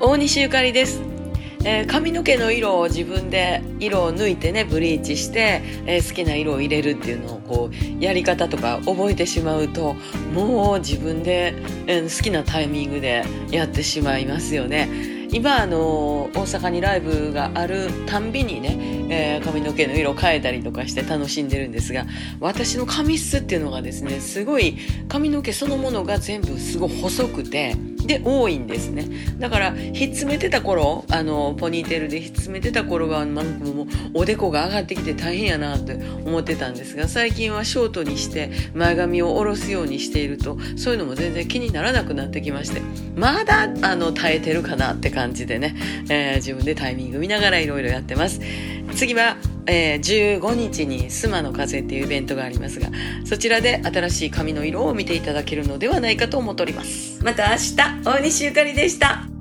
大西ゆかりです、えー髪の毛の色を自分で色を抜いてねブリーチして、えー好きな色を入れるっていうのをこうやり方とか覚えてしまうともう自分で、えー好きなタイミングでやってしまいますよね。今あの大阪にライブがあるたんびにね、えー髪の毛の色を変えたりとかして楽しんでるんですが私の髪質っていうのがですねすごい髪の毛そのものが全部すごい細くてで多いんですね。だからひっつめてた頃あのポニーテールでひっつめてた頃はなんかもうおでこが上がってきて大変やなって思ってたんですが最近はショートにして前髪を下ろすようにしているとそういうのも全然気にならなくなってきましてまだあの耐えてるかなって感じでね、えー自分でタイミング見ながらいろいろやってます。次は、えー15日にスマの風っていうイベントがありますがそちらで新しい髪の色を見ていただけるのではないかと思っております。また明日大西ゆかりでした。